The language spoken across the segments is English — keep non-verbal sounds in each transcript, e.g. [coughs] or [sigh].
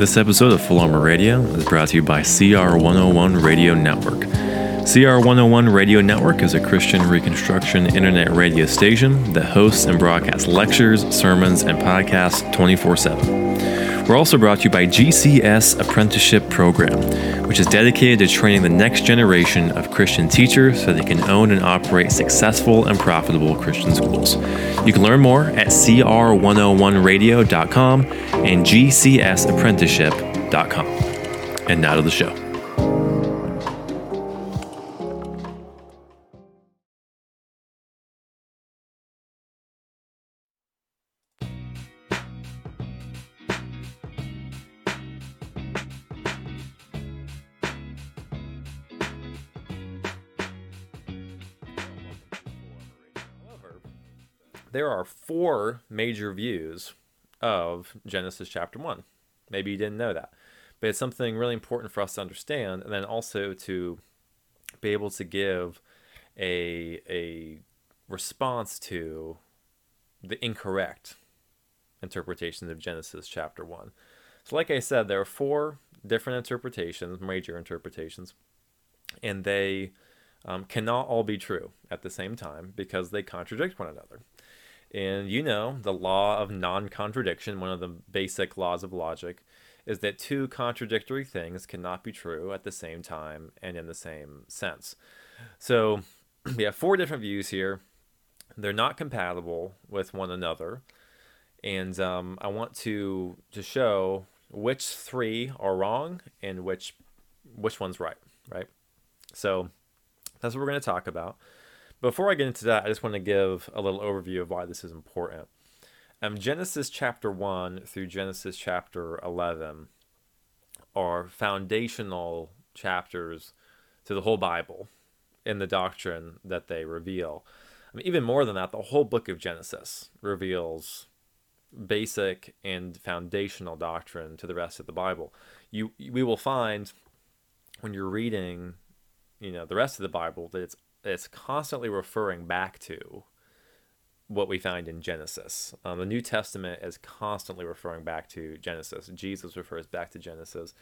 This episode of Full Armor Radio is brought to you by CR101 Radio Network. CR101 Radio Network is a Christian Reconstruction internet radio station that hosts and broadcasts lectures, sermons, and podcasts 24 7. We're also brought to you by GCS Apprenticeship Program, which is dedicated to training the next generation of Christian teachers so they can own and operate successful and profitable Christian schools. You can learn more at cr101radio.com and gcsapprenticeship.com. And now to the show. Four major views of Genesis chapter 1. Maybe you didn't know that. But it's something really important for us to understand and then also to be able to give a, a response to the incorrect interpretations of Genesis chapter 1. So, like I said, there are four different interpretations, major interpretations, and they um, cannot all be true at the same time because they contradict one another. And you know, the law of non contradiction, one of the basic laws of logic, is that two contradictory things cannot be true at the same time and in the same sense. So [clears throat] we have four different views here. They're not compatible with one another. And um, I want to, to show which three are wrong and which which one's right, right? So that's what we're going to talk about. Before I get into that, I just want to give a little overview of why this is important. Um, Genesis chapter 1 through Genesis chapter 11 are foundational chapters to the whole Bible in the doctrine that they reveal. I mean, even more than that, the whole book of Genesis reveals basic and foundational doctrine to the rest of the Bible. You we will find when you're reading, you know, the rest of the Bible that it's it's constantly referring back to what we find in Genesis. Um, the New Testament is constantly referring back to Genesis. Jesus refers back to Genesis.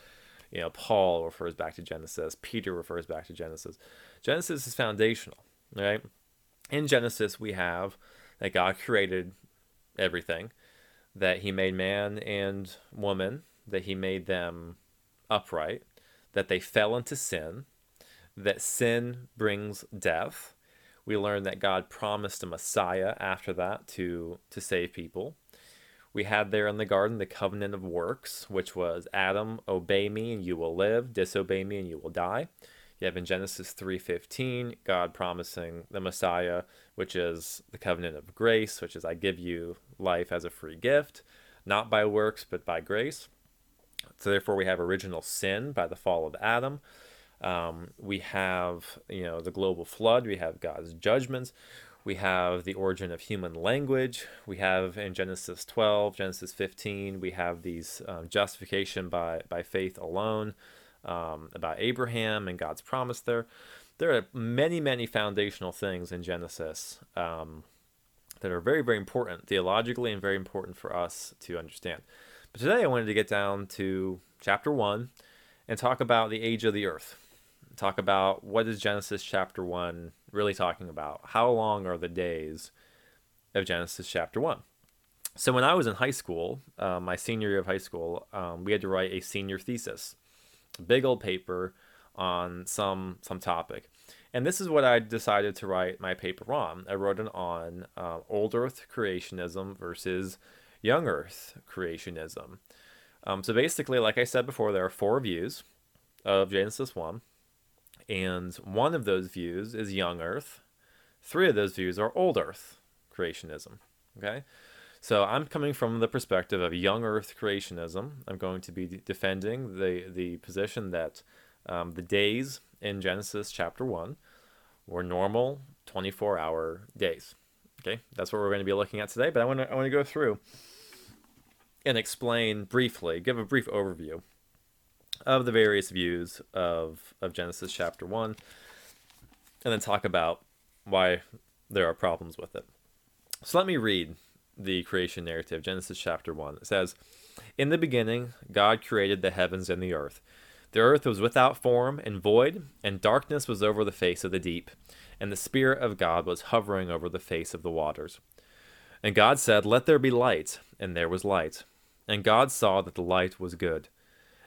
You know, Paul refers back to Genesis. Peter refers back to Genesis. Genesis is foundational, right? In Genesis, we have that God created everything, that He made man and woman, that He made them upright, that they fell into sin, that sin brings death. We learn that God promised a Messiah after that to, to save people. We had there in the garden the covenant of works, which was Adam, obey me and you will live, disobey me and you will die. You have in Genesis 3:15 God promising the Messiah, which is the covenant of grace, which is I give you life as a free gift, not by works but by grace. So therefore we have original sin by the fall of Adam. Um, we have, you know, the global flood. We have God's judgments. We have the origin of human language. We have in Genesis 12, Genesis 15, we have these um, justification by, by faith alone um, about Abraham and God's promise there. There are many, many foundational things in Genesis um, that are very, very important theologically and very important for us to understand. But today I wanted to get down to chapter 1 and talk about the age of the earth talk about what is Genesis chapter 1 really talking about? How long are the days of Genesis chapter 1? So, when I was in high school, uh, my senior year of high school, um, we had to write a senior thesis, a big old paper on some some topic. And this is what I decided to write my paper on. I wrote it on uh, old Earth creationism versus young Earth creationism. Um, so basically, like I said before, there are four views of Genesis 1. And one of those views is young Earth. Three of those views are old Earth creationism. Okay? So I'm coming from the perspective of young Earth creationism. I'm going to be defending the, the position that um, the days in Genesis chapter 1 were normal 24 hour days. Okay? That's what we're going to be looking at today, but I want to I want to go through and explain briefly, give a brief overview of the various views of, of Genesis chapter 1, and then talk about why there are problems with it. So let me read the creation narrative, Genesis chapter 1. It says, In the beginning, God created the heavens and the earth. The earth was without form and void, and darkness was over the face of the deep, and the Spirit of God was hovering over the face of the waters. And God said, Let there be light, and there was light. And God saw that the light was good.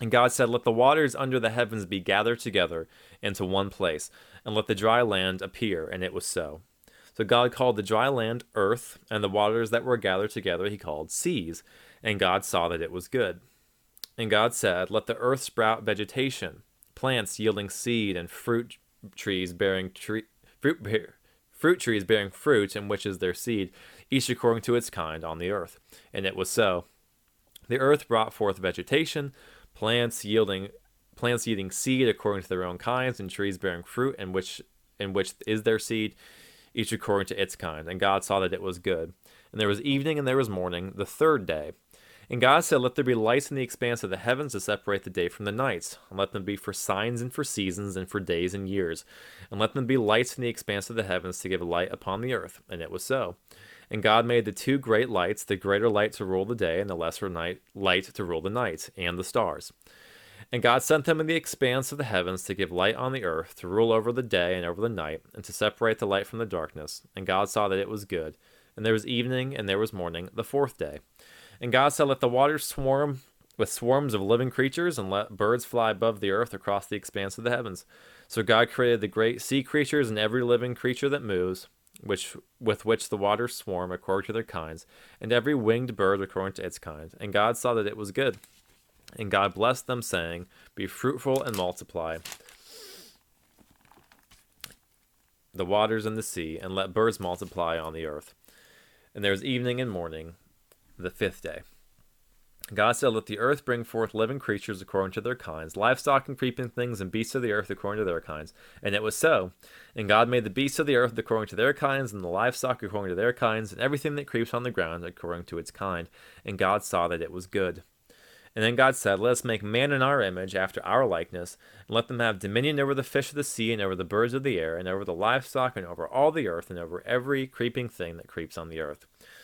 And God said, Let the waters under the heavens be gathered together into one place, and let the dry land appear. And it was so. So God called the dry land earth, and the waters that were gathered together he called seas. And God saw that it was good. And God said, Let the earth sprout vegetation, plants yielding seed, and fruit trees bearing tree, fruit, bear, fruit trees bearing fruit, in which is their seed, each according to its kind on the earth. And it was so. The earth brought forth vegetation, plants yielding plants yielding seed according to their own kinds, and trees bearing fruit, in which in which is their seed, each according to its kind. And God saw that it was good. And there was evening and there was morning, the third day. And God said, Let there be lights in the expanse of the heavens to separate the day from the night, and let them be for signs and for seasons and for days and years, and let them be lights in the expanse of the heavens to give light upon the earth. And it was so. And God made the two great lights, the greater light to rule the day, and the lesser night, light to rule the night, and the stars. And God sent them in the expanse of the heavens to give light on the earth, to rule over the day and over the night, and to separate the light from the darkness. And God saw that it was good. And there was evening, and there was morning, the fourth day. And God said, Let the waters swarm with swarms of living creatures, and let birds fly above the earth across the expanse of the heavens. So God created the great sea creatures and every living creature that moves, which with which the waters swarm according to their kinds, and every winged bird according to its kind. And God saw that it was good. And God blessed them, saying, Be fruitful and multiply the waters and the sea, and let birds multiply on the earth. And there was evening and morning, the fifth day. God said, Let the earth bring forth living creatures according to their kinds, livestock and creeping things, and beasts of the earth according to their kinds. And it was so. And God made the beasts of the earth according to their kinds, and the livestock according to their kinds, and everything that creeps on the ground according to its kind. And God saw that it was good. And then God said, Let us make man in our image, after our likeness, and let them have dominion over the fish of the sea, and over the birds of the air, and over the livestock, and over all the earth, and over every creeping thing that creeps on the earth.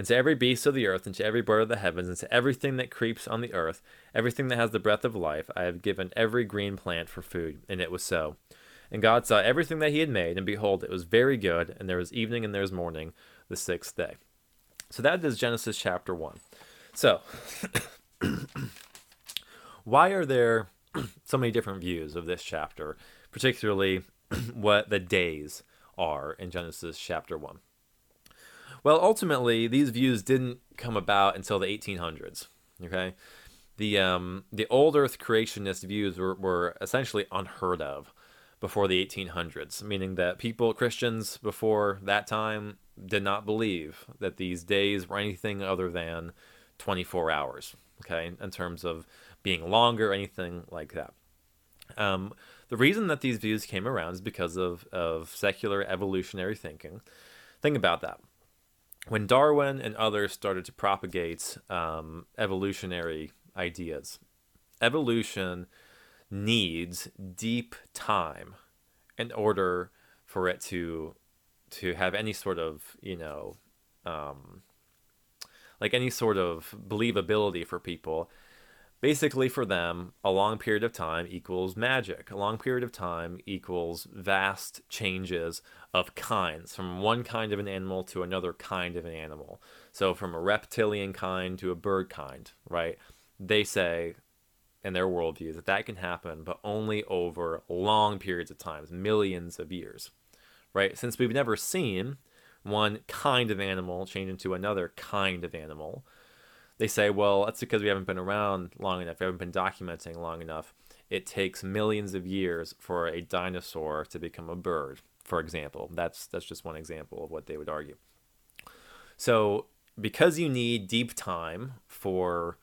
And to every beast of the earth, and to every bird of the heavens, and to everything that creeps on the earth, everything that has the breath of life, I have given every green plant for food. And it was so. And God saw everything that he had made, and behold, it was very good, and there was evening and there was morning, the sixth day. So that is Genesis chapter 1. So, [coughs] why are there [coughs] so many different views of this chapter, particularly [coughs] what the days are in Genesis chapter 1. Well, ultimately, these views didn't come about until the 1800s. Okay, the um, the old Earth creationist views were, were essentially unheard of before the 1800s, meaning that people, Christians, before that time, did not believe that these days were anything other than 24 hours. Okay, in terms of being longer, anything like that. Um, the reason that these views came around is because of, of secular evolutionary thinking. Think about that. When Darwin and others started to propagate um, evolutionary ideas, evolution needs deep time in order for it to to have any sort of you know um, like any sort of believability for people basically for them a long period of time equals magic. A long period of time equals vast changes of kinds from one kind of an animal to another kind of an animal. So from a reptilian kind to a bird kind right? They say in their worldview that that can happen, but only over long periods of times, millions of years, right? Since we've never seen one kind of animal change into another kind of animal, they say, well, that's because we haven't been around long enough, we haven't been documenting long enough. It takes millions of years for a dinosaur to become a bird, for example. That's that's just one example of what they would argue. So, because you need deep time for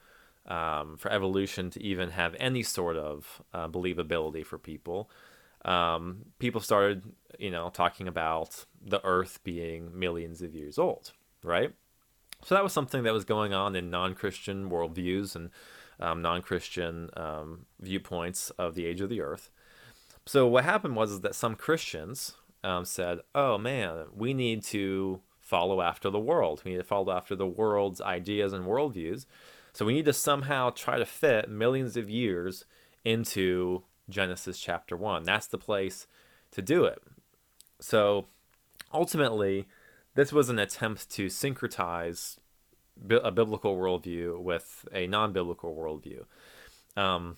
um, for evolution to even have any sort of uh, believability for people, um, people started, you know, talking about the Earth being millions of years old, right? So that was something that was going on in non-Christian worldviews and um, non-Christian um, viewpoints of the age of the Earth. So what happened was that some Christians um, said, "Oh man, we need to follow after the world. We need to follow after the world's ideas and worldviews." So we need to somehow try to fit millions of years into Genesis chapter 1. That's the place to do it. So ultimately, this was an attempt to syncretize a biblical worldview with a non biblical worldview. Um,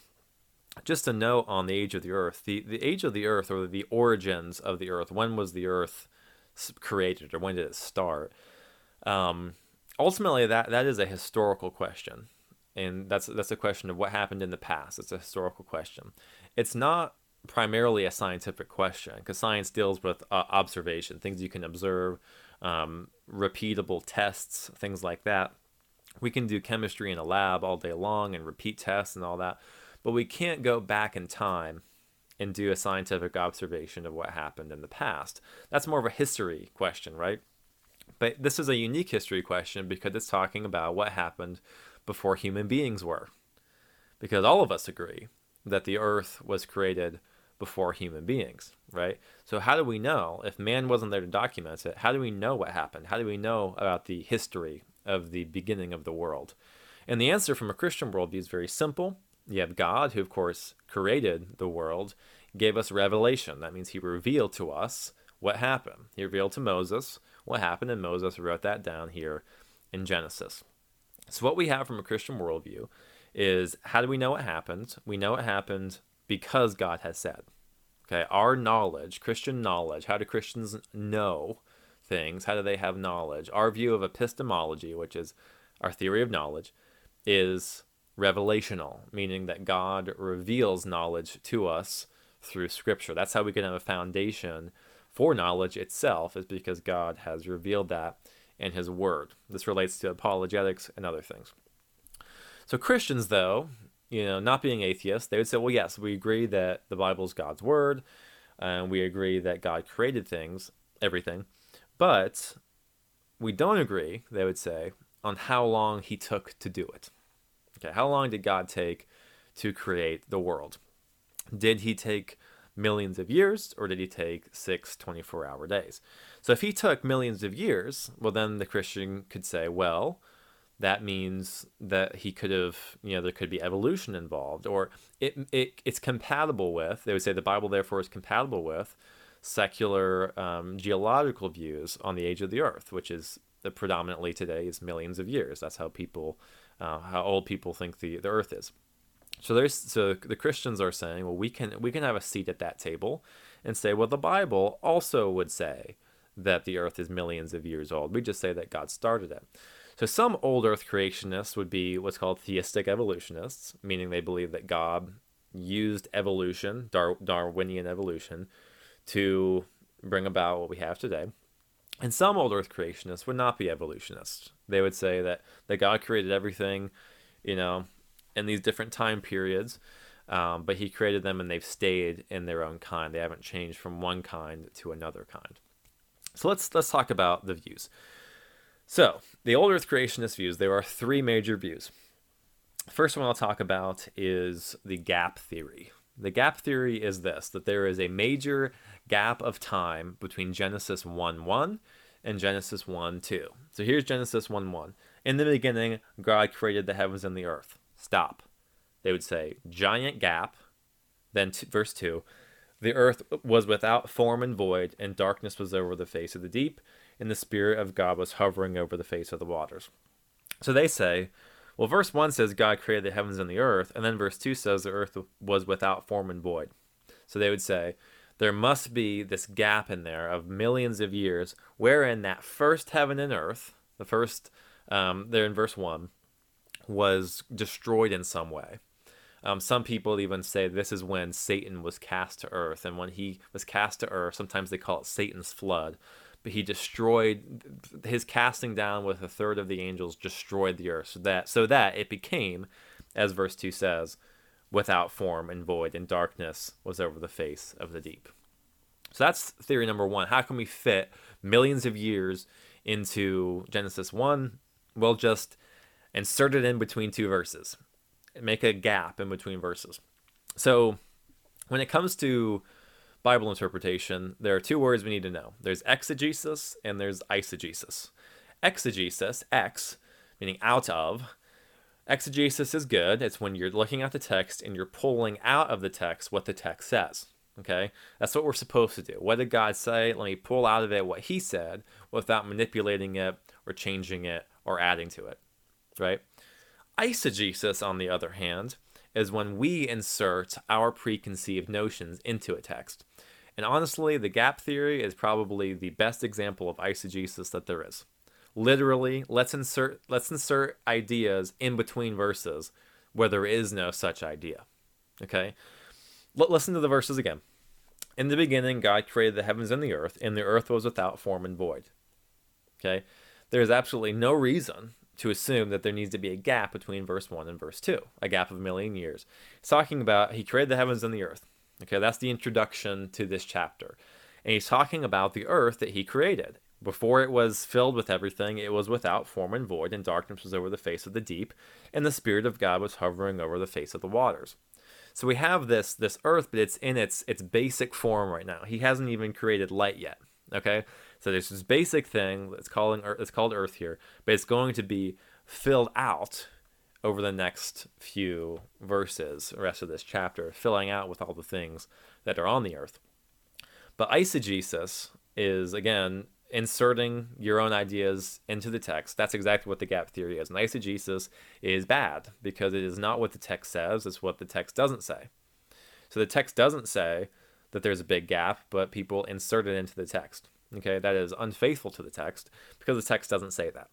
just a note on the age of the earth the, the age of the earth, or the origins of the earth, when was the earth created, or when did it start? Um, ultimately that that is a historical question and that's that's a question of what happened in the past it's a historical question it's not primarily a scientific question because science deals with uh, observation things you can observe um, repeatable tests things like that. We can do chemistry in a lab all day long and repeat tests and all that but we can't go back in time and do a scientific observation of what happened in the past. That's more of a history question right? But this is a unique history question because it's talking about what happened before human beings were. Because all of us agree that the earth was created before human beings, right? So, how do we know if man wasn't there to document it? How do we know what happened? How do we know about the history of the beginning of the world? And the answer from a Christian worldview is very simple. You have God, who, of course, created the world, gave us revelation. That means he revealed to us what happened. He revealed to Moses what happened, and Moses wrote that down here in Genesis. So, what we have from a Christian worldview is how do we know what happened? We know it happened because God has said. Okay, our knowledge, Christian knowledge, how do Christians know things? How do they have knowledge? Our view of epistemology, which is our theory of knowledge, is revelational, meaning that God reveals knowledge to us through Scripture. That's how we can have a foundation for knowledge itself is because God has revealed that in His Word. This relates to apologetics and other things. So, Christians, though, you know, not being atheists, they would say, well, yes, we agree that the Bible is God's Word, and we agree that God created things, everything, but we don't agree, they would say, on how long He took to do it. Okay, how long did God take to create the world? Did He take millions of years, or did he take six 24 hour days? So if he took millions of years, well, then the Christian could say, well, that means that he could have, you know, there could be evolution involved, or it, it it's compatible with, they would say the Bible, therefore, is compatible with secular um, geological views on the age of the earth, which is predominantly today is millions of years. That's how people, uh, how old people think the, the earth is. So there's so the Christians are saying, well, we can we can have a seat at that table and say, well, the Bible also would say that the earth is millions of years old. We just say that God started it. So some old earth creationists would be what's called theistic evolutionists, meaning they believe that God used evolution, Dar- Darwinian evolution, to bring about what we have today. And some old earth creationists would not be evolutionists. They would say that, that God created everything, you know, in these different time periods. Um, but he created them and they've stayed in their own kind. They haven't changed from one kind to another kind. So let's let's talk about the views. So the old Earth creationist views. There are three major views. The first one I'll talk about is the gap theory. The gap theory is this: that there is a major gap of time between Genesis 1 1 and Genesis 1 2. So here's Genesis 1 1. In the beginning, God created the heavens and the earth stop. They would say, giant gap. Then, t- verse 2 The earth was without form and void, and darkness was over the face of the deep, and the Spirit of God was hovering over the face of the waters. So they say, Well, verse 1 says God created the heavens and the earth, and then verse 2 says the earth was without form and void. So they would say there must be this gap in there of millions of years wherein that first heaven and earth, the first, um, there in verse 1, was destroyed in some way. Um, some people even say this is when Satan was cast to earth, and when he was cast to earth, sometimes they call it Satan's flood. But he destroyed his casting down with a third of the angels destroyed the earth, so that so that it became, as verse two says, without form and void, and darkness was over the face of the deep. So that's theory number one. How can we fit millions of years into Genesis one? Well, just insert it in between two verses make a gap in between verses. So when it comes to Bible interpretation, there are two words we need to know. There's exegesis and there's eisegesis. Exegesis, ex, meaning out of. Exegesis is good. It's when you're looking at the text and you're pulling out of the text what the text says. Okay? That's what we're supposed to do. What did God say? Let me pull out of it what he said without manipulating it or changing it or adding to it. Right? Eisegesis, on the other hand, is when we insert our preconceived notions into a text. And honestly, the gap theory is probably the best example of eisegesis that there is. Literally, let's insert let's insert ideas in between verses where there is no such idea. Okay? L- listen to the verses again. In the beginning, God created the heavens and the earth, and the earth was without form and void. Okay? There is absolutely no reason to assume that there needs to be a gap between verse 1 and verse 2, a gap of a million years. He's talking about he created the heavens and the earth. Okay, that's the introduction to this chapter. And he's talking about the earth that he created. Before it was filled with everything, it was without form and void, and darkness was over the face of the deep, and the Spirit of God was hovering over the face of the waters. So we have this this earth, but it's in its its basic form right now. He hasn't even created light yet. Okay, so there's this basic thing that's calling it's called Earth here, but it's going to be filled out over the next few verses, the rest of this chapter, filling out with all the things that are on the earth. But eisegesis is again inserting your own ideas into the text. That's exactly what the gap theory is. And eisegesis is bad because it is not what the text says, it's what the text doesn't say. So the text doesn't say that there's a big gap, but people insert it into the text. Okay, that is unfaithful to the text because the text doesn't say that.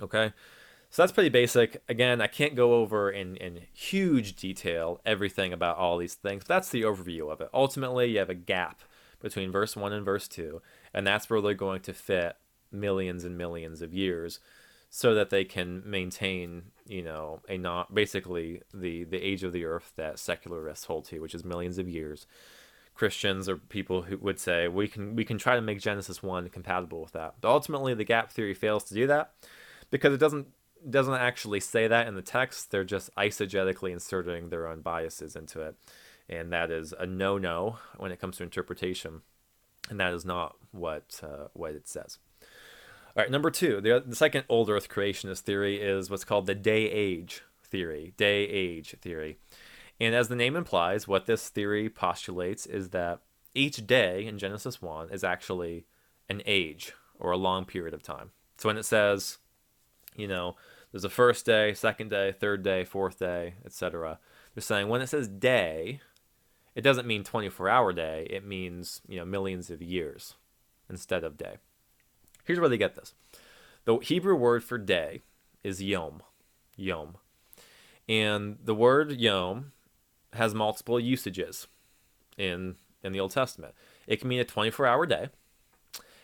Okay, so that's pretty basic. Again, I can't go over in, in huge detail everything about all these things. That's the overview of it. Ultimately, you have a gap between verse 1 and verse 2, and that's where they're going to fit millions and millions of years so that they can maintain, you know, a not basically the the age of the earth that secularists hold to, which is millions of years. Christians or people who would say we can we can try to make Genesis one compatible with that. But ultimately, the gap theory fails to do that because it doesn't doesn't actually say that in the text. They're just eisegetically inserting their own biases into it, and that is a no no when it comes to interpretation, and that is not what uh, what it says. All right, number two, the, the second old Earth creationist theory is what's called the day age theory. Day age theory. And as the name implies, what this theory postulates is that each day in Genesis 1 is actually an age or a long period of time. So when it says, you know, there's a first day, second day, third day, fourth day, etc., they're saying when it says day, it doesn't mean 24 hour day, it means, you know, millions of years instead of day. Here's where they get this. The Hebrew word for day is yom. Yom. And the word yom has multiple usages in in the Old Testament. It can mean a 24-hour day.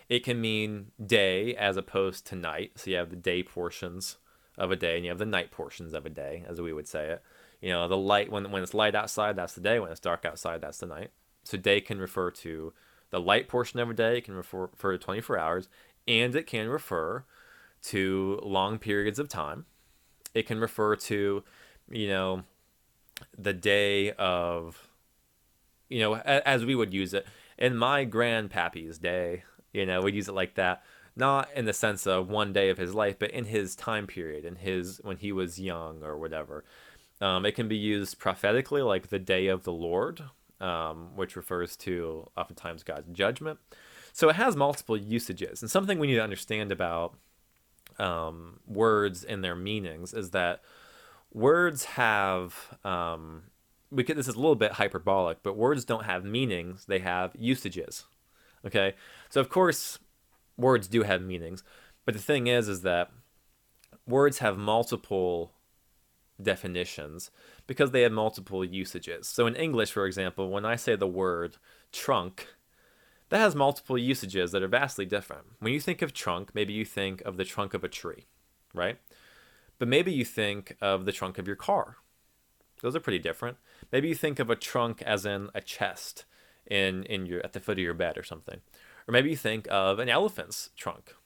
It can mean day as opposed to night. So you have the day portions of a day and you have the night portions of a day, as we would say it. You know, the light when when it's light outside, that's the day. When it's dark outside, that's the night. So day can refer to the light portion of a day. It can refer, refer to 24 hours, and it can refer to long periods of time. It can refer to, you know, the day of you know as we would use it in my grandpappy's day you know we'd use it like that not in the sense of one day of his life but in his time period in his when he was young or whatever um, it can be used prophetically like the day of the lord um, which refers to oftentimes god's judgment so it has multiple usages and something we need to understand about um, words and their meanings is that words have um, we could this is a little bit hyperbolic, but words don't have meanings; they have usages. Okay, so of course, words do have meanings, but the thing is, is that words have multiple definitions because they have multiple usages. So in English, for example, when I say the word trunk, that has multiple usages that are vastly different. When you think of trunk, maybe you think of the trunk of a tree, right? But maybe you think of the trunk of your car. Those are pretty different. Maybe you think of a trunk as in a chest in in your at the foot of your bed or something. Or maybe you think of an elephant's trunk.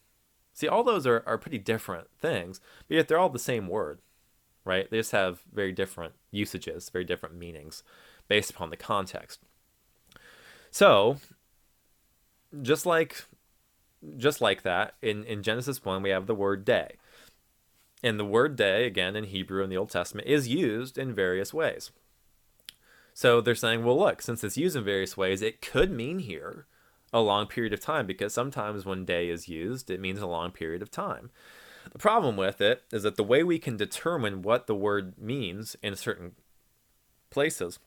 See, all those are, are pretty different things, but yet they're all the same word, right? They just have very different usages, very different meanings based upon the context. So, just like just like that, in, in Genesis 1, we have the word day. And the word day, again, in Hebrew in the Old Testament, is used in various ways. So they're saying, well, look, since it's used in various ways, it could mean here a long period of time because sometimes when day is used, it means a long period of time. The problem with it is that the way we can determine what the word means in certain places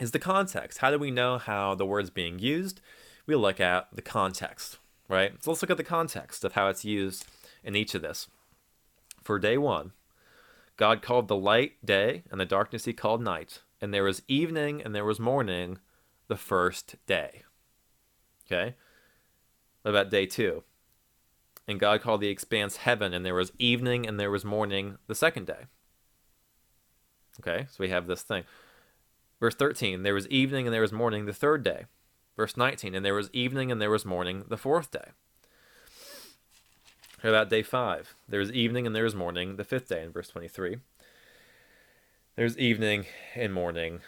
is the context. How do we know how the word's being used? We look at the context, right? So let's look at the context of how it's used in each of this for day one. God called the light day, and the darkness he called night. And there was evening and there was morning the first day. Okay? What about day two? And God called the expanse heaven, and there was evening and there was morning the second day. Okay, so we have this thing. Verse 13, there was evening and there was morning the third day. Verse 19, and there was evening and there was morning the fourth day. How about day five? There was evening and there was morning the fifth day in verse 23. There's evening and morning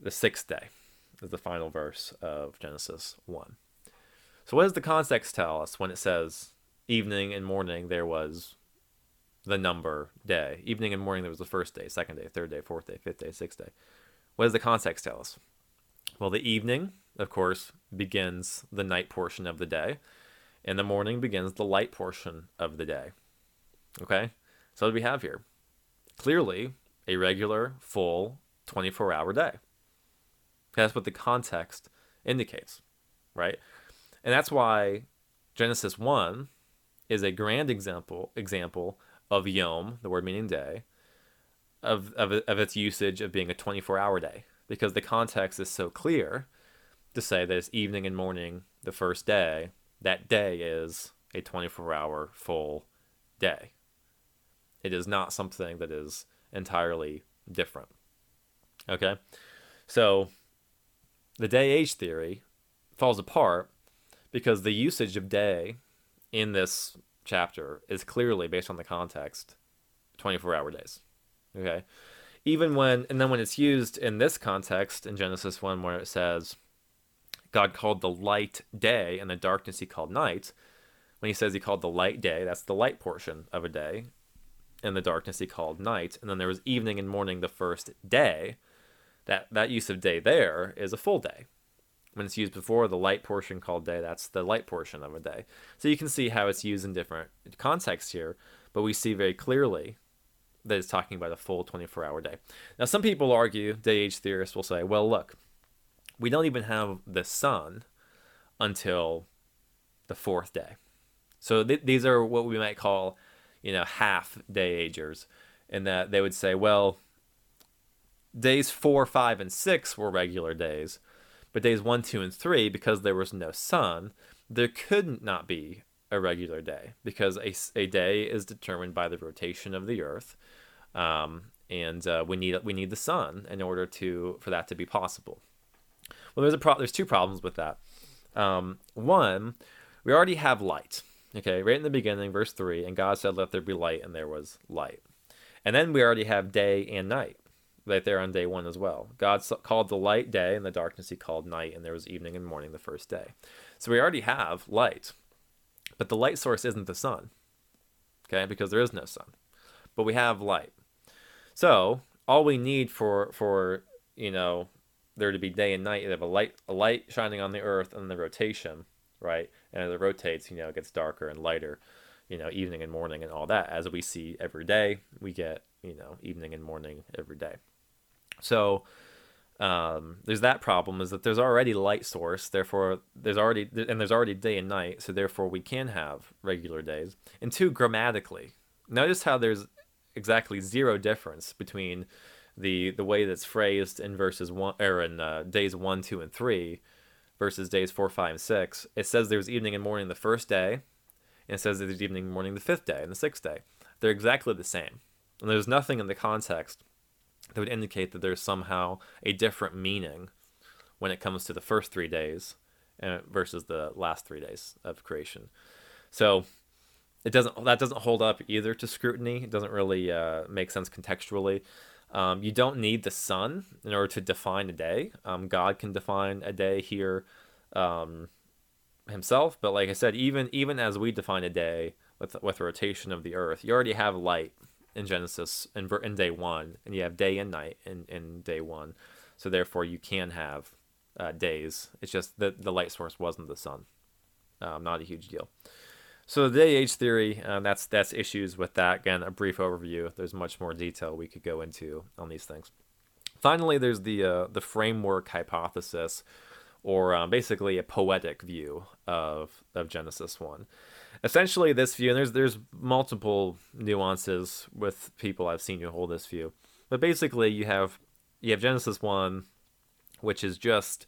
the sixth day, is the final verse of Genesis 1. So, what does the context tell us when it says evening and morning there was the number day? Evening and morning there was the first day, second day, third day, fourth day, fifth day, sixth day. What does the context tell us? Well, the evening, of course, begins the night portion of the day and the morning begins the light portion of the day. Okay? So what do we have here? Clearly, a regular, full 24 hour day. That's what the context indicates, right? And that's why Genesis 1 is a grand example example of yom, the word meaning day, of, of, of its usage of being a 24 hour day, because the context is so clear to say that it's evening and morning the first day that day is a 24 hour full day. It is not something that is entirely different. Okay? So the day age theory falls apart because the usage of day in this chapter is clearly based on the context 24 hour days. Okay? Even when, and then when it's used in this context in Genesis 1, where it says, God called the light day and the darkness he called night. When he says he called the light day, that's the light portion of a day, and the darkness he called night. And then there was evening and morning the first day. That that use of day there is a full day. When it's used before the light portion called day, that's the light portion of a day. So you can see how it's used in different contexts here, but we see very clearly that it's talking about a full 24 hour day. Now, some people argue, day age theorists will say, well, look, we don't even have the sun until the fourth day. So th- these are what we might call, you know, half day agers, in that they would say, well, days four, five, and six were regular days, but days one, two, and three, because there was no sun, there could not be a regular day because a, a day is determined by the rotation of the Earth, um, and uh, we need we need the sun in order to for that to be possible. Well, there's a pro- there's two problems with that. Um, one, we already have light. Okay, right in the beginning, verse three, and God said, "Let there be light," and there was light. And then we already have day and night, right there on day one as well. God called the light day, and the darkness He called night, and there was evening and morning the first day. So we already have light, but the light source isn't the sun. Okay, because there is no sun, but we have light. So all we need for for you know there to be day and night. You have a light, a light shining on the earth, and the rotation, right? And as it rotates, you know, it gets darker and lighter, you you know, evening and morning and all that. As we see every day, we get, you know, evening and morning every day. So um, there's that problem is that there's already light source, therefore there's already and there's already day and night, so therefore we can have regular days. And two, grammatically, notice how there's exactly zero difference between the the way that's phrased in verses one or in uh, days one, two, and three versus days four, five, and six. It says there's evening and morning the first day, and it says there's evening and morning the fifth day and the sixth day. They're exactly the same. And there's nothing in the context that would indicate that there's somehow a different meaning when it comes to the first three days uh, versus the last three days of creation. So it doesn't that doesn't hold up either to scrutiny. It doesn't really uh, make sense contextually. Um, you don't need the sun in order to define a day. Um, God can define a day here um, himself, but like I said, even even as we define a day with with rotation of the Earth, you already have light in Genesis in, in day one, and you have day and night in, in day one. So therefore, you can have uh, days. It's just that the light source wasn't the sun. Um, not a huge deal. So the day age theory, um, that's that's issues with that. Again, a brief overview. There's much more detail we could go into on these things. Finally, there's the uh, the framework hypothesis, or um, basically a poetic view of of Genesis one essentially this view and there's there's multiple nuances with people I've seen who hold this view. But basically you have you have Genesis 1 which is just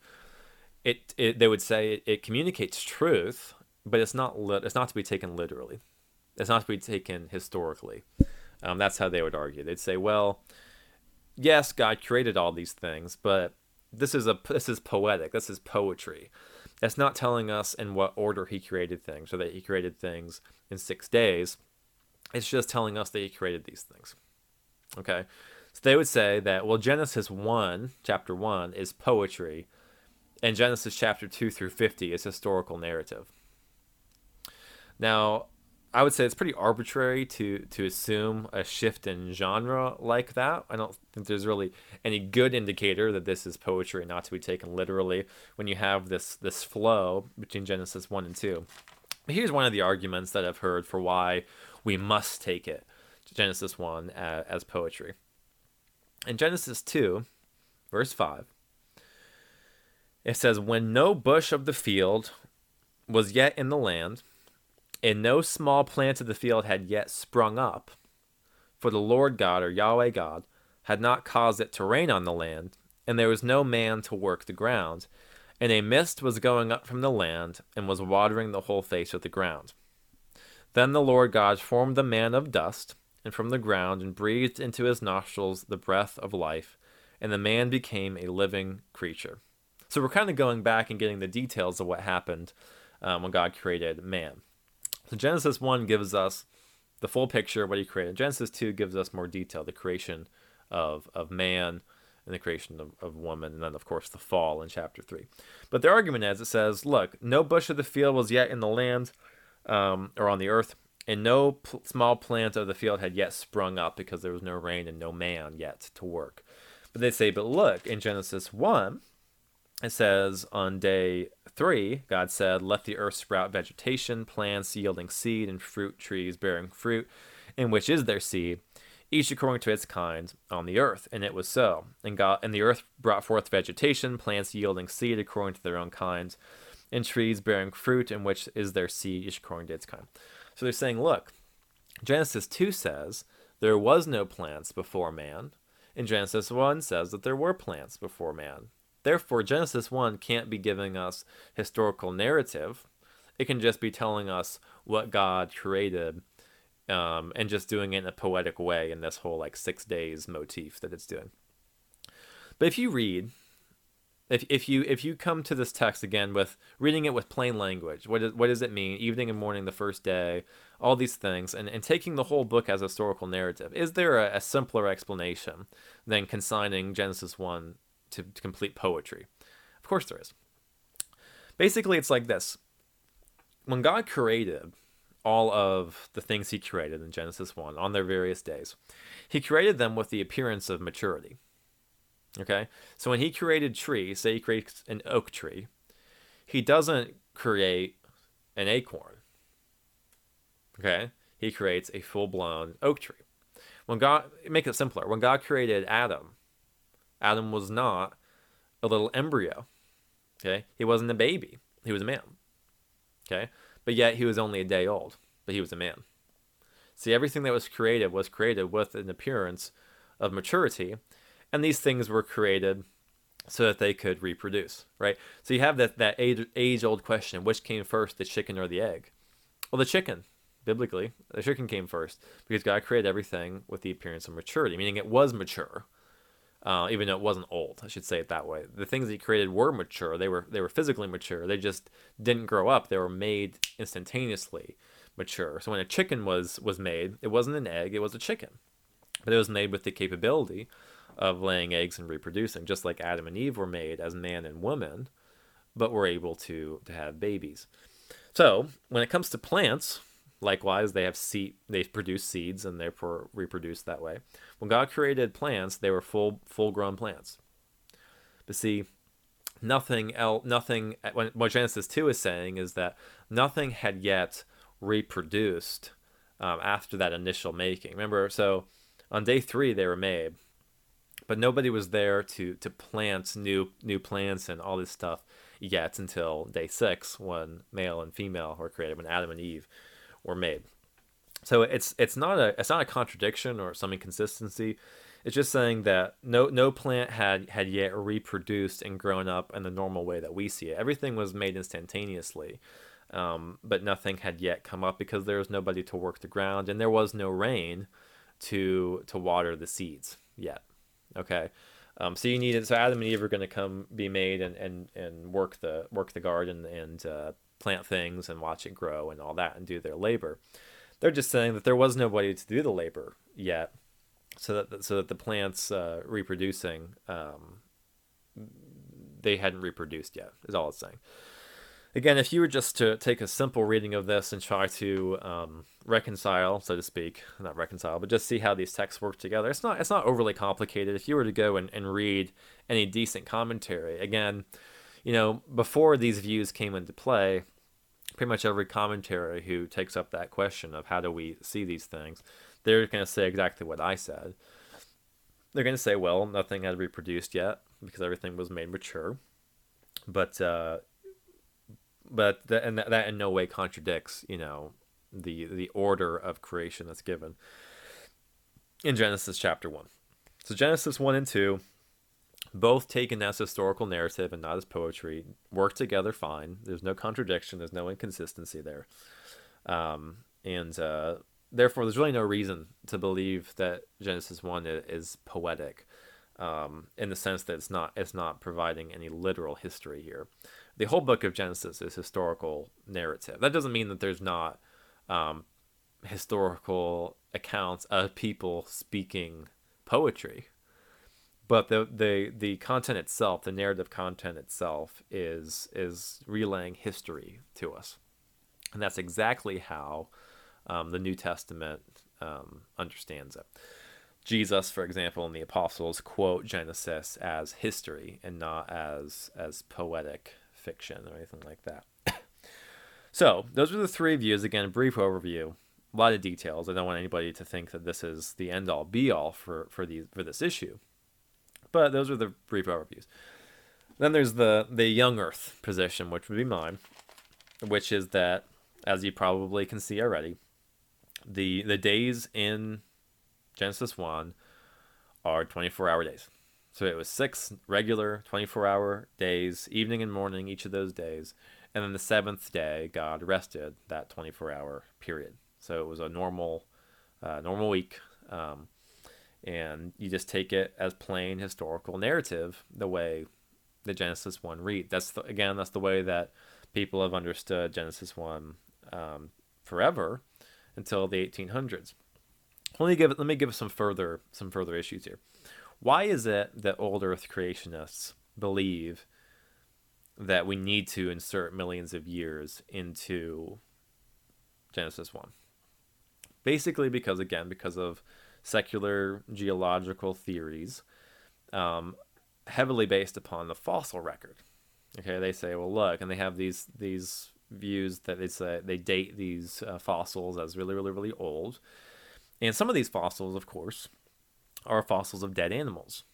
it, it they would say it, it communicates truth, but it's not it's not to be taken literally. It's not to be taken historically. Um, that's how they would argue. They'd say, well, yes, God created all these things, but this is a this is poetic. This is poetry. It's not telling us in what order he created things or that he created things in six days. It's just telling us that he created these things. Okay? So they would say that, well, Genesis 1, chapter 1, is poetry, and Genesis chapter 2 through 50 is historical narrative. Now, I would say it's pretty arbitrary to to assume a shift in genre like that. I don't think there's really any good indicator that this is poetry not to be taken literally when you have this this flow between Genesis 1 and 2. Here's one of the arguments that I've heard for why we must take it Genesis 1 as, as poetry. In Genesis 2, verse 5, it says, When no bush of the field was yet in the land, and no small plant of the field had yet sprung up, for the Lord God, or Yahweh God, had not caused it to rain on the land, and there was no man to work the ground. And a mist was going up from the land, and was watering the whole face of the ground. Then the Lord God formed the man of dust, and from the ground, and breathed into his nostrils the breath of life, and the man became a living creature. So we're kind of going back and getting the details of what happened um, when God created man. So Genesis 1 gives us the full picture of what he created. Genesis 2 gives us more detail, the creation of, of man and the creation of, of woman, and then, of course, the fall in chapter 3. But the argument is it says, look, no bush of the field was yet in the land um, or on the earth, and no small plant of the field had yet sprung up because there was no rain and no man yet to work. But they say, but look, in Genesis 1, it says on day three, God said, Let the earth sprout vegetation, plants yielding seed, and fruit trees bearing fruit, in which is their seed, each according to its kind on the earth. And it was so. And God and the earth brought forth vegetation, plants yielding seed according to their own kinds, and trees bearing fruit, in which is their seed, each according to its kind. So they're saying, look, Genesis 2 says there was no plants before man. And Genesis 1 says that there were plants before man. Therefore, Genesis 1 can't be giving us historical narrative. It can just be telling us what God created um, and just doing it in a poetic way in this whole like six days motif that it's doing. But if you read, if, if you if you come to this text again with reading it with plain language, what, is, what does it mean? Evening and morning, the first day, all these things, and, and taking the whole book as a historical narrative. Is there a, a simpler explanation than consigning Genesis 1 to, to complete poetry. Of course there is. Basically, it's like this. When God created all of the things he created in Genesis 1 on their various days, he created them with the appearance of maturity. Okay? So when he created trees, say he creates an oak tree, he doesn't create an acorn. Okay, he creates a full blown oak tree. When God, make it simpler. When God created Adam, Adam was not a little embryo. Okay, he wasn't a baby. He was a man. Okay, but yet he was only a day old, but he was a man. See, everything that was created was created with an appearance of maturity, and these things were created so that they could reproduce, right? So you have that that age old question: which came first, the chicken or the egg? Well, the chicken, biblically, the chicken came first because God created everything with the appearance of maturity, meaning it was mature, uh, even though it wasn't old. I should say it that way. The things He created were mature; they were they were physically mature. They just didn't grow up. They were made instantaneously mature. So when a chicken was was made, it wasn't an egg; it was a chicken, but it was made with the capability of laying eggs and reproducing, just like Adam and Eve were made as man and woman, but were able to to have babies. So when it comes to plants, likewise they have seed, they produce seeds and therefore reproduce that way. When God created plants, they were full full grown plants. But see, nothing else, nothing. What Genesis two is saying is that nothing had yet reproduced um, after that initial making. Remember, so on day three they were made but nobody was there to to plant new new plants and all this stuff yet until day six when male and female were created when Adam and Eve were made. So it's it's not a it's not a contradiction or some inconsistency. It's just saying that no no plant had had yet reproduced and grown up in the normal way that we see it. Everything was made instantaneously, um, but nothing had yet come up because there was nobody to work the ground and there was no rain to to water the seeds yet. Okay. Um, so you need so Adam and Eve are going to come be made and, and, and work the work the garden and uh, plant things and watch it grow and all that and do their labor. They're just saying that there was nobody to do the labor yet, so that so that the plants uh, reproducing um, they hadn't reproduced yet is all it's saying again, if you were just to take a simple reading of this and try to um, reconcile, so to speak, not reconcile, but just see how these texts work together, it's not it's not overly complicated. If you were to go and, and read any decent commentary, again, you know, before these views came into play, pretty much every commentary who takes up that question of how do we see these things, they're going to say exactly what I said. They're going to say, well, nothing had reproduced yet because everything was made mature. But uh, but that, and that, in no way contradicts you know the the order of creation that's given in Genesis chapter 1. So Genesis 1 and 2 both taken as historical narrative and not as poetry work together fine. There's no contradiction, there's no inconsistency there. Um, and uh, therefore there's really no reason to believe that Genesis 1 is poetic. Um, in the sense that it's not it's not providing any literal history here the whole book of Genesis is historical narrative. That doesn't mean that there's not um, historical accounts of people speaking poetry, but the the the content itself, the narrative content itself, is is relaying history to us, and that's exactly how um, the New Testament um, understands it. Jesus, for example, and the apostles quote Genesis as history and not as as poetic fiction or anything like that. [coughs] so, those are the three views. Again, a brief overview. A lot of details. I don't want anybody to think that this is the end all be all for, for, these, for this issue. But those are the brief overviews. Then there's the, the young earth position, which would be mine, which is that, as you probably can see already, the, the days in Genesis 1 are 24 hour days. So it was six regular 24 hour days, evening and morning, each of those days. And then the seventh day, God rested that 24 hour period. So it was a normal, uh, normal week. Um, and you just take it as plain historical narrative, the way the Genesis 1 read. That's the, again, that's the way that people have understood Genesis 1 um, forever until the 1800s. Let me give let me give some further some further issues here. Why is it that old Earth creationists believe that we need to insert millions of years into Genesis 1? Basically, because, again, because of secular geological theories, um, heavily based upon the fossil record. Okay, they say, well, look, and they have these these views that they say they date these uh, fossils as really, really, really old. And some of these fossils, of course, are fossils of dead animals.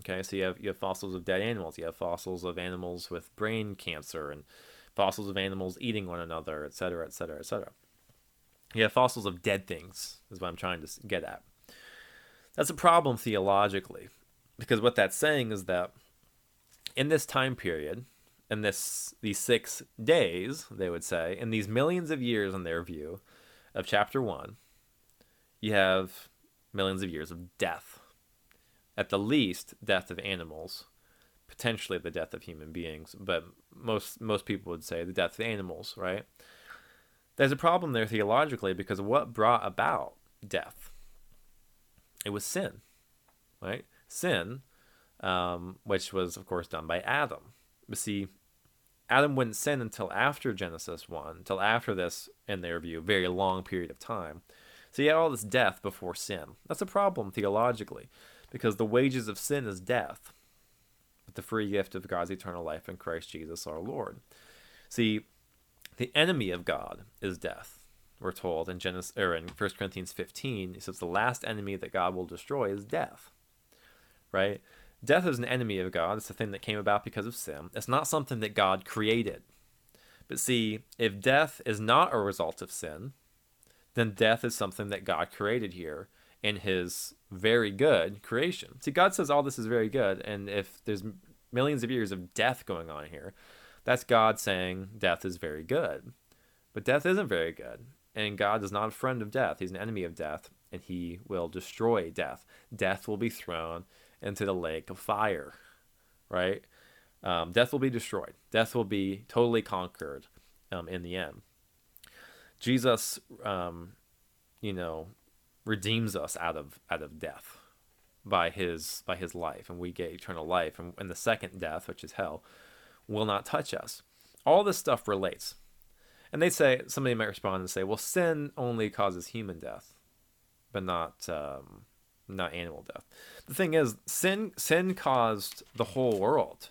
Okay, so you have you have fossils of dead animals. You have fossils of animals with brain cancer and fossils of animals eating one another, et cetera, et cetera, et cetera. Have fossils of dead things, is what I'm trying to get at. That's a problem theologically, because what that's saying is that in this time period, in this these six days, they would say, in these millions of years, in their view, of chapter one, you have millions of years of death. At the least, death of animals, potentially the death of human beings, but most most people would say the death of animals, right? There's a problem there theologically because what brought about death? It was sin, right? Sin, um, which was of course done by Adam. But see, Adam wouldn't sin until after Genesis 1, until after this, in their view, very long period of time. So you had all this death before sin. That's a problem theologically, because the wages of sin is death, but the free gift of God's eternal life in Christ Jesus our Lord. See, the enemy of God is death. We're told in Genesis or in 1 Corinthians 15, he says the last enemy that God will destroy is death. Right? Death is an enemy of God. It's a thing that came about because of sin. It's not something that God created. But see, if death is not a result of sin, then death is something that God created here in his very good creation. See, God says all this is very good, and if there's millions of years of death going on here, that's God saying death is very good. But death isn't very good, and God is not a friend of death. He's an enemy of death, and he will destroy death. Death will be thrown into the lake of fire, right? Um, death will be destroyed. Death will be totally conquered um, in the end. Jesus, um, you know, redeems us out of out of death by his by his life, and we get eternal life. And, and the second death, which is hell, will not touch us. All this stuff relates. And they say somebody might respond and say, "Well, sin only causes human death, but not um, not animal death." The thing is, sin sin caused the whole world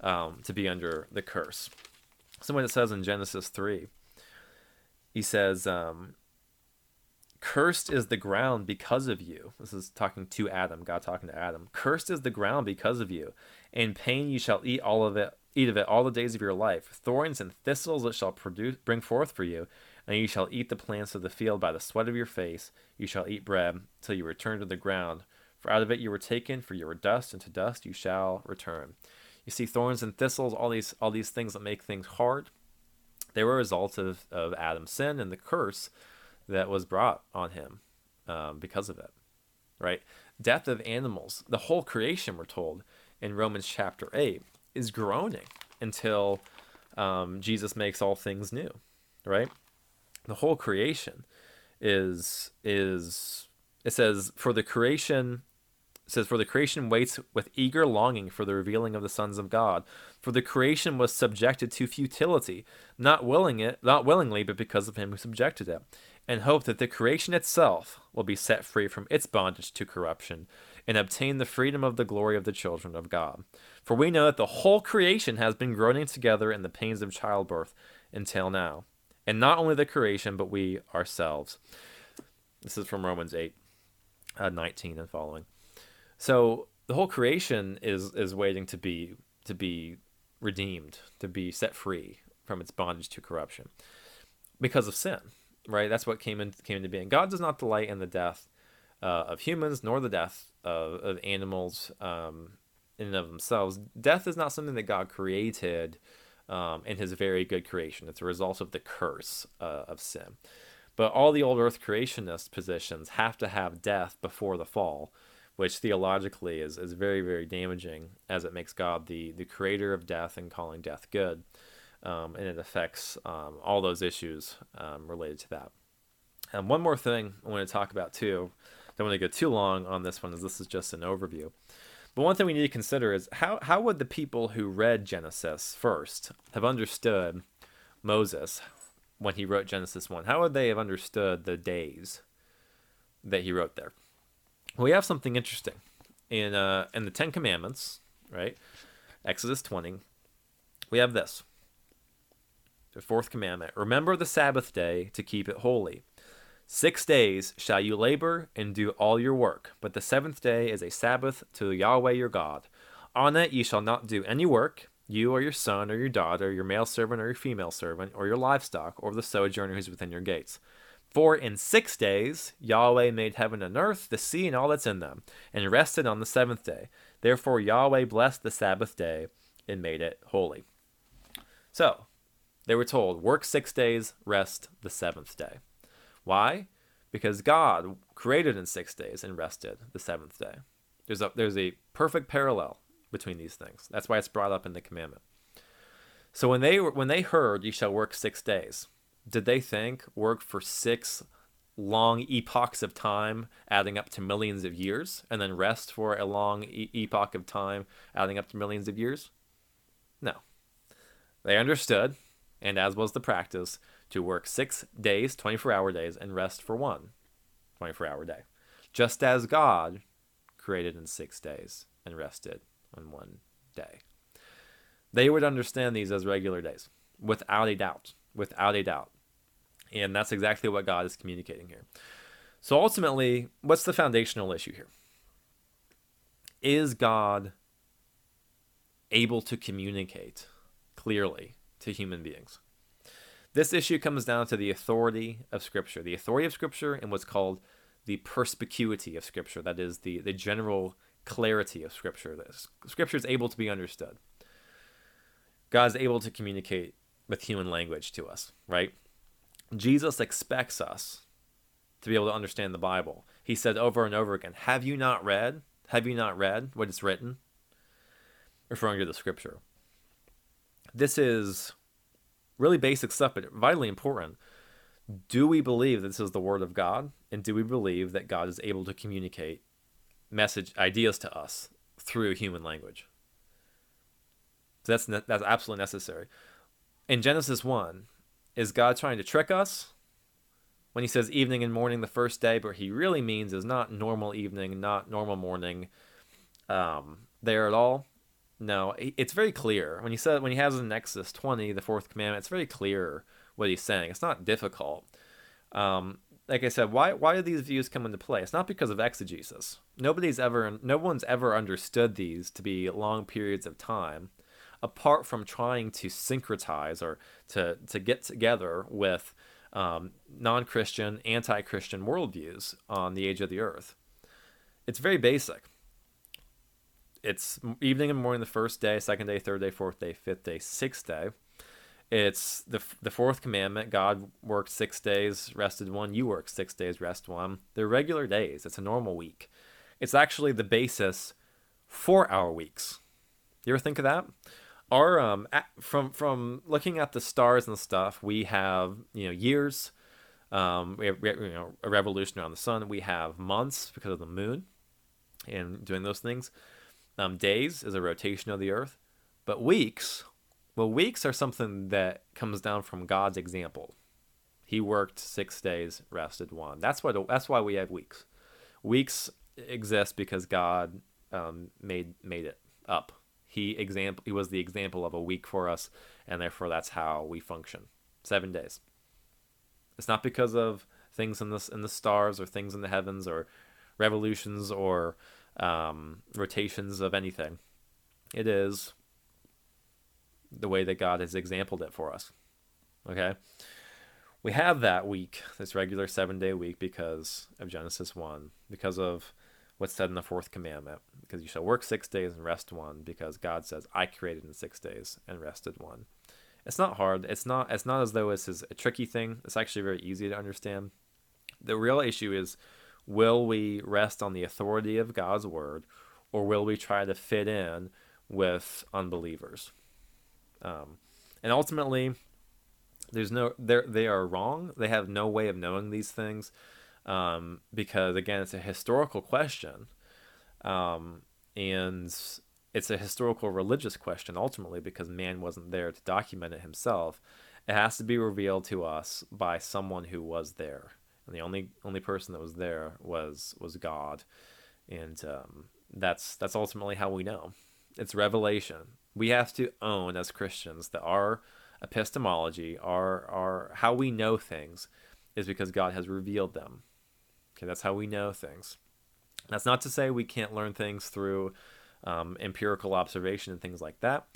um, to be under the curse. Something it says in Genesis three he says, um, Cursed is the ground because of you. This is talking to Adam, God talking to Adam. Cursed is the ground because of you. In pain you shall eat all of it, eat of it all the days of your life. Thorns and thistles it shall produce, bring forth for you, and you shall eat the plants of the field by the sweat of your face. You shall eat bread till you return to the ground. For out of it you were taken, for you were dust, and to dust you shall return. You see, thorns and thistles, all these all these things that make things hard. They were a result of, of Adam's sin and the curse that was brought on him um, because of it. Right? Death of animals, the whole creation, we're told in Romans chapter 8, is groaning until um, Jesus makes all things new. Right? The whole creation is is it says for the creation says, For the creation waits with eager longing for the revealing of the sons of God. For the creation was subjected to futility, not willing it, not willingly, but because of him who subjected it, and hope that the creation itself will be set free from its bondage to corruption, and obtain the freedom of the glory of the children of God. For we know that the whole creation has been groaning together in the pains of childbirth until now. And not only the creation, but we ourselves. This is from Romans 8, uh, 19 and following. So the whole creation is is waiting to be to be redeemed, to be set free from its bondage to corruption because of sin. Right? That's what came in came into being. God does not delight in the death uh, of humans nor the death of, of animals um, in and of themselves. Death is not something that God created um, in His very good creation. It's a result of the curse uh, of sin. But all the old earth creationist positions have to have death before the fall which theologically is, is very, very damaging as it makes God the, the creator of death and calling death good. Um, and it affects um, all those issues um, related to that. And one more thing I want to talk about too, don't want to go too long on this one, as this is just an overview. But one thing we need to consider is how, how would the people who read Genesis first have understood Moses when he wrote Genesis 1? How would they have understood the days that he wrote there? we have something interesting in uh, in the Ten Commandments, right? Exodus twenty. We have this. the fourth commandment Remember the Sabbath day to keep it holy. Six days shall you labor and do all your work, but the seventh day is a Sabbath to Yahweh your God. On it you shall not do any work, you or your son or your daughter, your male servant or your female servant, or your livestock, or the sojourner who is within your gates. For in six days Yahweh made heaven and earth, the sea, and all that's in them, and rested on the seventh day. Therefore Yahweh blessed the Sabbath day and made it holy. So, they were told, work six days, rest the seventh day. Why? Because God created in six days and rested the seventh day. There's a, there's a perfect parallel between these things. That's why it's brought up in the commandment. So when they when they heard, "You shall work six days," did they think work for six long epochs of time, adding up to millions of years, and then rest for a long e- epoch of time, adding up to millions of years? No. They understood, and as was the practice, to work six days, 24 hour days, and rest for one 24 hour day. Just as God created in six days and rested on one day. They would understand these as regular days, without a doubt. Without a doubt. And that's exactly what God is communicating here. So ultimately, what's the foundational issue here? Is God able to communicate clearly to human beings? This issue comes down to the authority of Scripture, the authority of Scripture, and what's called the perspicuity of Scripture. That is the, the general clarity of Scripture. That Scripture is able to be understood. God is able to communicate with human language to us, right? Jesus expects us to be able to understand the Bible. He said over and over again, Have you not read? Have you not read what is written? Referring to the Scripture. This is really basic stuff, but vitally important. Do we believe that this is the Word of God? And do we believe that God is able to communicate message ideas to us through human language? So that's ne- that's absolutely necessary. In Genesis one, is God trying to trick us when he says evening and morning the first day? But he really means is not normal evening, not normal morning, um, there at all. No, it's very clear when he said when he has in Exodus twenty, the fourth commandment. It's very clear what he's saying. It's not difficult. Um, like I said, why why do these views come into play? It's not because of exegesis. Nobody's ever, no one's ever understood these to be long periods of time, apart from trying to syncretize or to to get together with um, non-Christian, anti-Christian worldviews on the age of the earth. It's very basic. It's evening and morning the first day, second day, third day, fourth day, fifth day, sixth day it's the the fourth commandment. God worked six days, rested one. You work six days, rest one. They're regular days. It's a normal week. It's actually the basis for our weeks. You ever think of that? Our um from from looking at the stars and stuff, we have you know years. Um, we have you know a revolution around the sun. We have months because of the moon, and doing those things. Um, days is a rotation of the earth, but weeks well, weeks are something that comes down from God's example. He worked six days, rested one. That's what. That's why we have weeks. Weeks exist because God um, made made it up. He example. He was the example of a week for us, and therefore that's how we function. Seven days. It's not because of things in the in the stars or things in the heavens or revolutions or um, rotations of anything. It is the way that God has exampled it for us. Okay? We have that week, this regular seven day week, because of Genesis 1, because of what's said in the fourth commandment, because you shall work six days and rest one, because God says, I created in six days and rested one. It's not hard. It's not it's not as though this is a tricky thing. It's actually very easy to understand. The real issue is will we rest on the authority of God's word or will we try to fit in with unbelievers? Um, and ultimately, there's no they are wrong. They have no way of knowing these things um, because again, it's a historical question, um, and it's a historical religious question ultimately because man wasn't there to document it himself. It has to be revealed to us by someone who was there, and the only only person that was there was was God, and um, that's that's ultimately how we know. It's revelation we have to own as Christians that our epistemology, our our how we know things, is because God has revealed them. Okay, that's how we know things. That's not to say we can't learn things through um, empirical observation and things like that.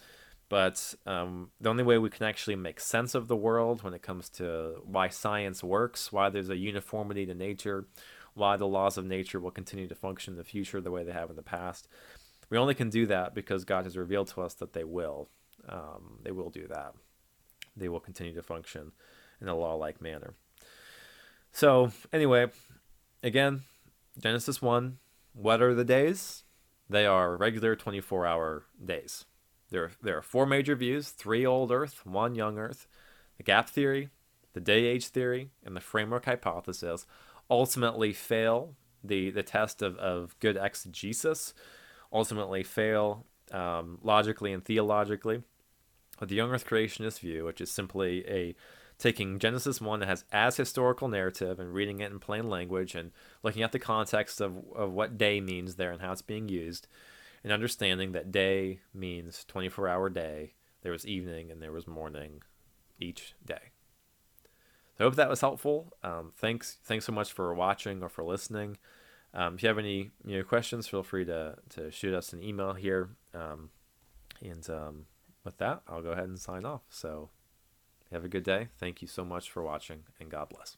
But um, the only way we can actually make sense of the world when it comes to why science works, why there's a uniformity to nature, why the laws of nature will continue to function in the future the way they have in the past, we only can do that because God has revealed to us that they will. Um, they will do that. They will continue to function in a law like manner. So, anyway, again, Genesis 1 what are the days? They are regular 24 hour days. There, are, there are four major views three old Earth, one young Earth, the gap theory, the day age theory, and the framework hypothesis ultimately fail the, the test of, of good exegesis, ultimately fail um, logically and theologically. But the young Earth creationist view, which is simply a taking Genesis 1 as, as historical narrative and reading it in plain language and looking at the context of, of what day means there and how it's being used, and understanding that day means 24 hour day. There was evening and there was morning each day. So I hope that was helpful. Um, thanks, thanks so much for watching or for listening. Um, if you have any you know, questions, feel free to, to shoot us an email here. Um, and um, with that, I'll go ahead and sign off. So have a good day. Thank you so much for watching, and God bless.